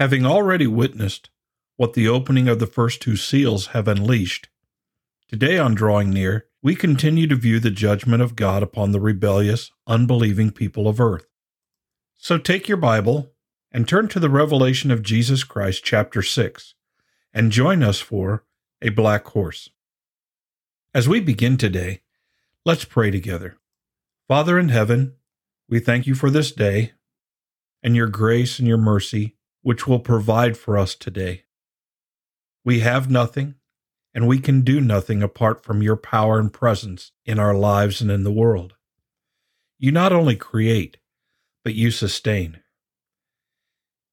Having already witnessed what the opening of the first two seals have unleashed, today on Drawing Near, we continue to view the judgment of God upon the rebellious, unbelieving people of earth. So take your Bible and turn to the revelation of Jesus Christ, chapter 6, and join us for a black horse. As we begin today, let's pray together. Father in heaven, we thank you for this day and your grace and your mercy, which will provide for us today. We have nothing, and we can do nothing apart from your power and presence in our lives and in the world. You not only create, but you sustain.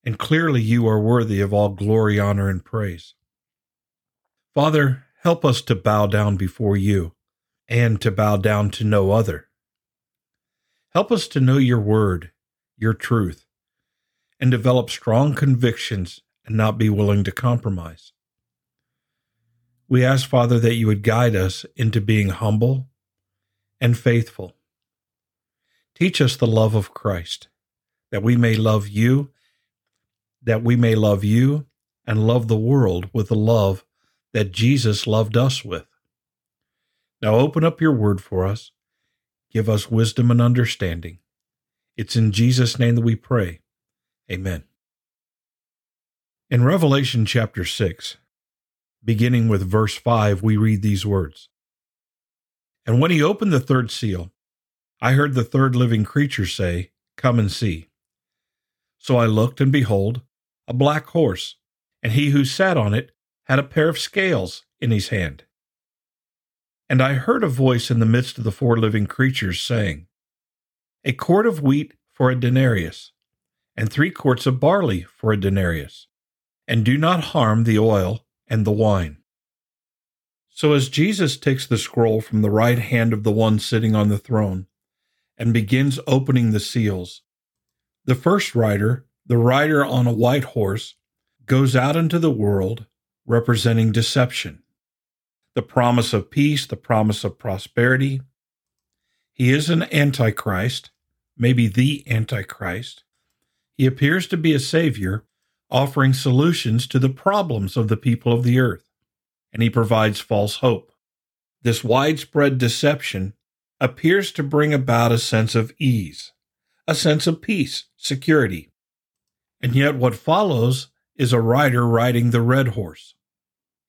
And clearly you are worthy of all glory, honor, and praise. Father, help us to bow down before you and to bow down to no other. Help us to know your word, your truth, and develop strong convictions and not be willing to compromise. We ask, Father, that you would guide us into being humble and faithful. Teach us the love of Christ, that we may love you, that we may love you and love the world with the love that Jesus loved us with. Now open up your word for us Give us wisdom and understanding. It's in Jesus' name that we pray. Amen. In Revelation chapter 6, beginning with verse 5, we read these words And when he opened the third seal, I heard the third living creature say, Come and see. So I looked, and behold, a black horse, and he who sat on it had a pair of scales in his hand. And I heard a voice in the midst of the four living creatures saying, A quart of wheat for a denarius, and three quarts of barley for a denarius, and do not harm the oil and the wine. So as Jesus takes the scroll from the right hand of the one sitting on the throne and begins opening the seals, the first rider, the rider on a white horse, goes out into the world representing deception the promise of peace, the promise of prosperity. He is an antichrist, maybe the antichrist. He appears to be a savior, offering solutions to the problems of the people of the earth, and he provides false hope. This widespread deception appears to bring about a sense of ease, a sense of peace, security. And yet, what follows is a rider riding the red horse.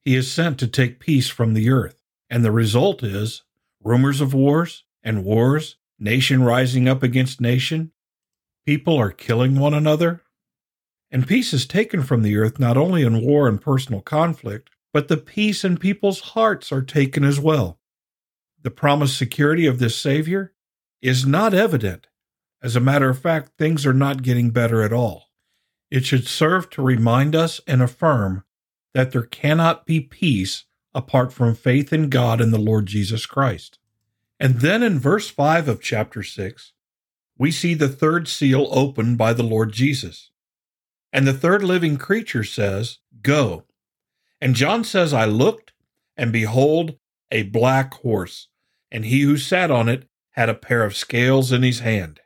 He is sent to take peace from the earth, and the result is rumors of wars and wars, nation rising up against nation. People are killing one another. And peace is taken from the earth not only in war and personal conflict, but the peace in people's hearts are taken as well. The promised security of this Savior is not evident. As a matter of fact, things are not getting better at all. It should serve to remind us and affirm that there cannot be peace apart from faith in God and the Lord Jesus Christ. And then in verse 5 of chapter 6, we see the third seal opened by the Lord Jesus. And the third living creature says, Go. And John says, I looked, and behold, a black horse, and he who sat on it had a pair of scales in his hand.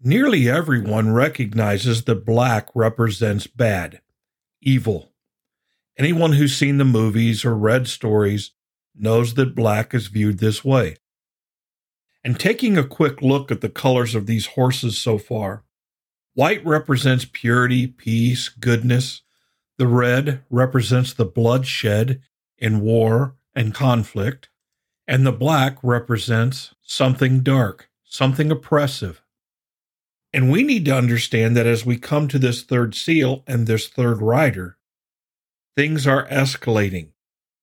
Nearly everyone recognizes that black represents bad, evil, Anyone who's seen the movies or read stories knows that black is viewed this way. And taking a quick look at the colors of these horses so far, white represents purity, peace, goodness. The red represents the bloodshed in war and conflict. And the black represents something dark, something oppressive. And we need to understand that as we come to this third seal and this third rider, Things are escalating.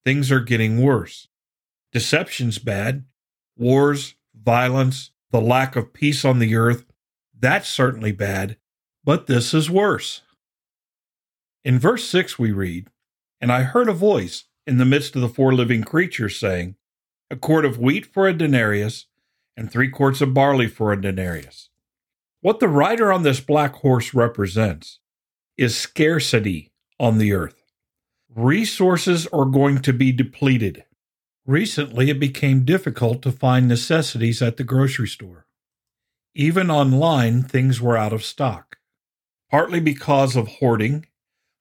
Things are getting worse. Deception's bad. Wars, violence, the lack of peace on the earth, that's certainly bad. But this is worse. In verse 6, we read, And I heard a voice in the midst of the four living creatures saying, A quart of wheat for a denarius, and three quarts of barley for a denarius. What the rider on this black horse represents is scarcity on the earth resources are going to be depleted. Recently, it became difficult to find necessities at the grocery store. Even online, things were out of stock. partly because of hoarding,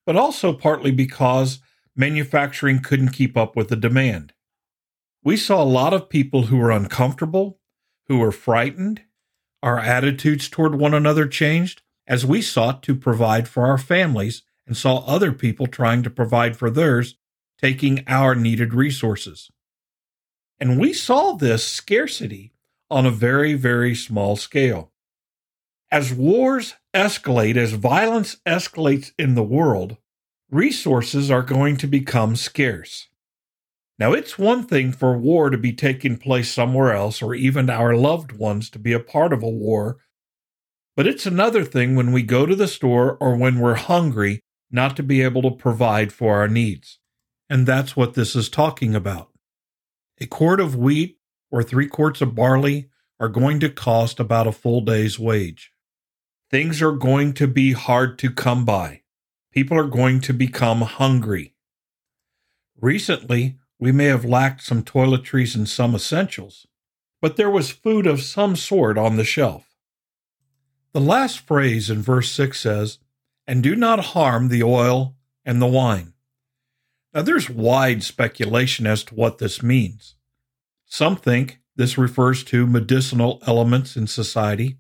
but also partly because manufacturing couldn't keep up with the demand. We saw a lot of people who were uncomfortable, who were frightened. Our attitudes toward one another changed as we sought to provide for our families and saw other people trying to provide for theirs, taking our needed resources. And we saw this scarcity on a very, very small scale. As wars escalate, as violence escalates in the world, resources are going to become scarce. Now, it's one thing for war to be taking place somewhere else, or even our loved ones to be a part of a war, but it's another thing when we go to the store or when we're hungry not to be able to provide for our needs. And that's what this is talking about. A quart of wheat or three quarts of barley are going to cost about a full day's wage. Things are going to be hard to come by. People are going to become hungry. Recently, we may have lacked some toiletries and some essentials, but there was food of some sort on the shelf. The last phrase in verse 6 says, And do not harm the oil and the wine. Now, there's wide speculation as to what this means. Some think this refers to medicinal elements in society.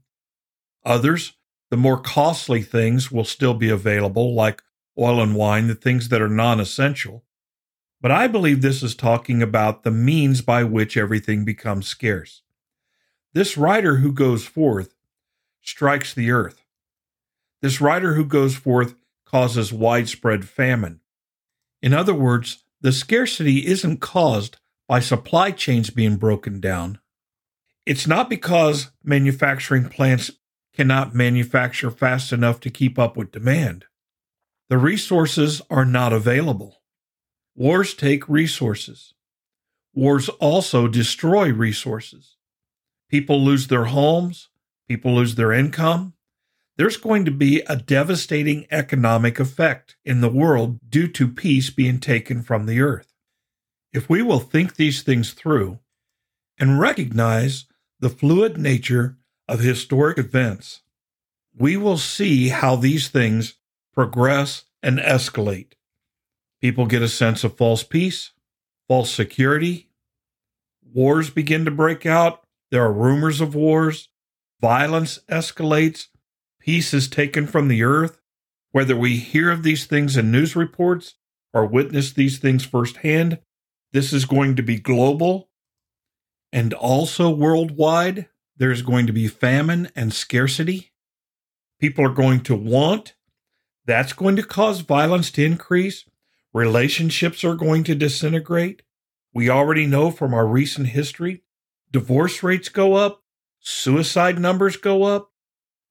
Others, the more costly things will still be available, like oil and wine, the things that are non essential. But I believe this is talking about the means by which everything becomes scarce. This rider who goes forth strikes the earth. This rider who goes forth causes widespread famine. In other words, the scarcity isn't caused by supply chains being broken down. It's not because manufacturing plants cannot manufacture fast enough to keep up with demand. The resources are not available. Wars take resources. Wars also destroy resources. People lose their homes, people lose their income. There's going to be a devastating economic effect in the world due to peace being taken from the earth. If we will think these things through and recognize the fluid nature of historic events, we will see how these things progress and escalate. People get a sense of false peace, false security. Wars begin to break out. There are rumors of wars. Violence escalates. Peace is taken from the earth. Whether we hear of these things in news reports or witness these things firsthand, this is going to be global and also worldwide. There's going to be famine and scarcity. People are going to want. That's going to cause violence to increase. Relationships are going to disintegrate. We already know from our recent history, divorce rates go up, suicide numbers go up.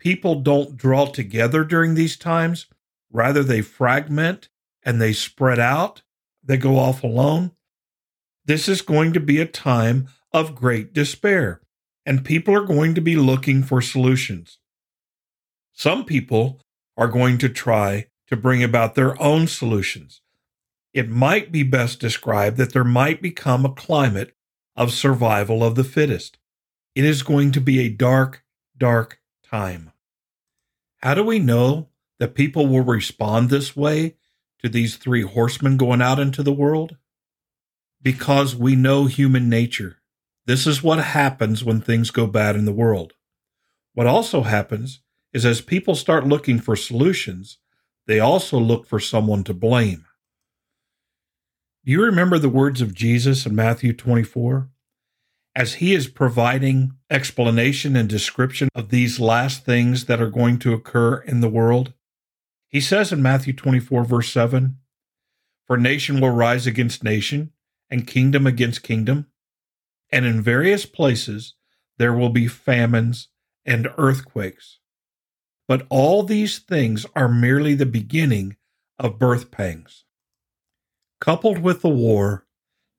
People don't draw together during these times. Rather, they fragment and they spread out. They go off alone. This is going to be a time of great despair, and people are going to be looking for solutions. Some people are going to try to bring about their own solutions. It might be best described that there might become a climate of survival of the fittest. It is going to be a dark, dark time. How do we know that people will respond this way to these three horsemen going out into the world? because we know human nature. This is what happens when things go bad in the world. What also happens is as people start looking for solutions, they also look for someone to blame. Do you remember the words of Jesus in Matthew 24? As he is providing explanation and description of these last things that are going to occur in the world, he says in Matthew 24, verse 7 For nation will rise against nation and kingdom against kingdom, and in various places there will be famines and earthquakes. But all these things are merely the beginning of birth pangs. Coupled with the war,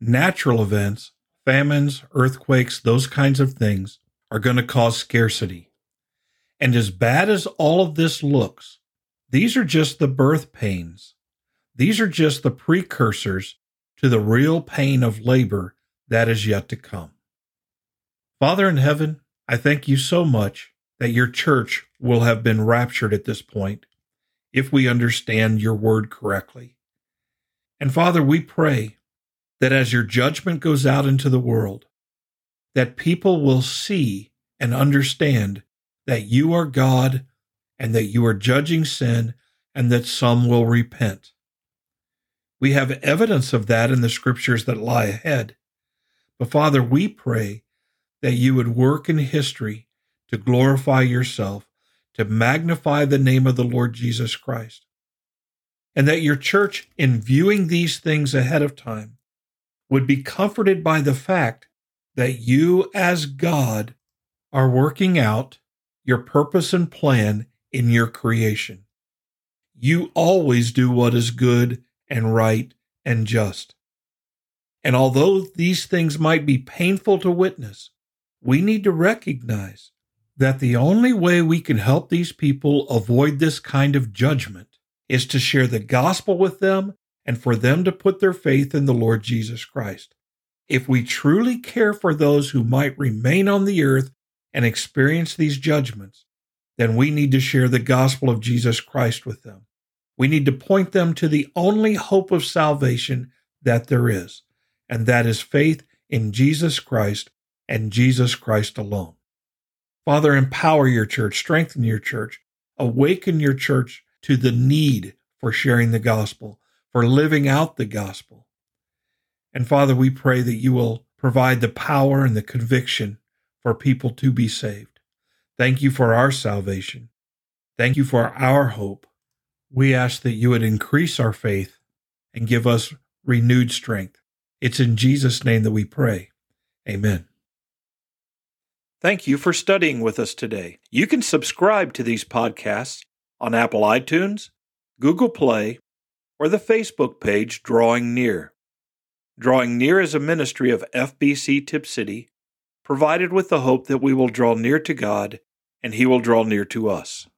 natural events, famines, earthquakes, those kinds of things are going to cause scarcity. And as bad as all of this looks, these are just the birth pains. These are just the precursors to the real pain of labor that is yet to come. Father in heaven, I thank you so much that your church will have been raptured at this point, if we understand your word correctly. And Father, we pray that as your judgment goes out into the world, that people will see and understand that you are God and that you are judging sin and that some will repent. We have evidence of that in the scriptures that lie ahead. But Father, we pray that you would work in history to glorify yourself, to magnify the name of the Lord Jesus Christ. And that your church, in viewing these things ahead of time, would be comforted by the fact that you, as God, are working out your purpose and plan in your creation. You always do what is good and right and just. And although these things might be painful to witness, we need to recognize that the only way we can help these people avoid this kind of judgment is to share the gospel with them and for them to put their faith in the Lord Jesus Christ. If we truly care for those who might remain on the earth and experience these judgments, then we need to share the gospel of Jesus Christ with them. We need to point them to the only hope of salvation that there is, and that is faith in Jesus Christ and Jesus Christ alone. Father, empower your church, strengthen your church, awaken your church to the need for sharing the gospel, for living out the gospel. And Father, we pray that you will provide the power and the conviction for people to be saved. Thank you for our salvation. Thank you for our hope. We ask that you would increase our faith and give us renewed strength. It's in Jesus' name that we pray. Amen. Thank you for studying with us today. You can subscribe to these podcasts on Apple iTunes, Google Play, or the Facebook page Drawing Near. Drawing Near is a ministry of FBC Tipp City, provided with the hope that we will draw near to God and He will draw near to us.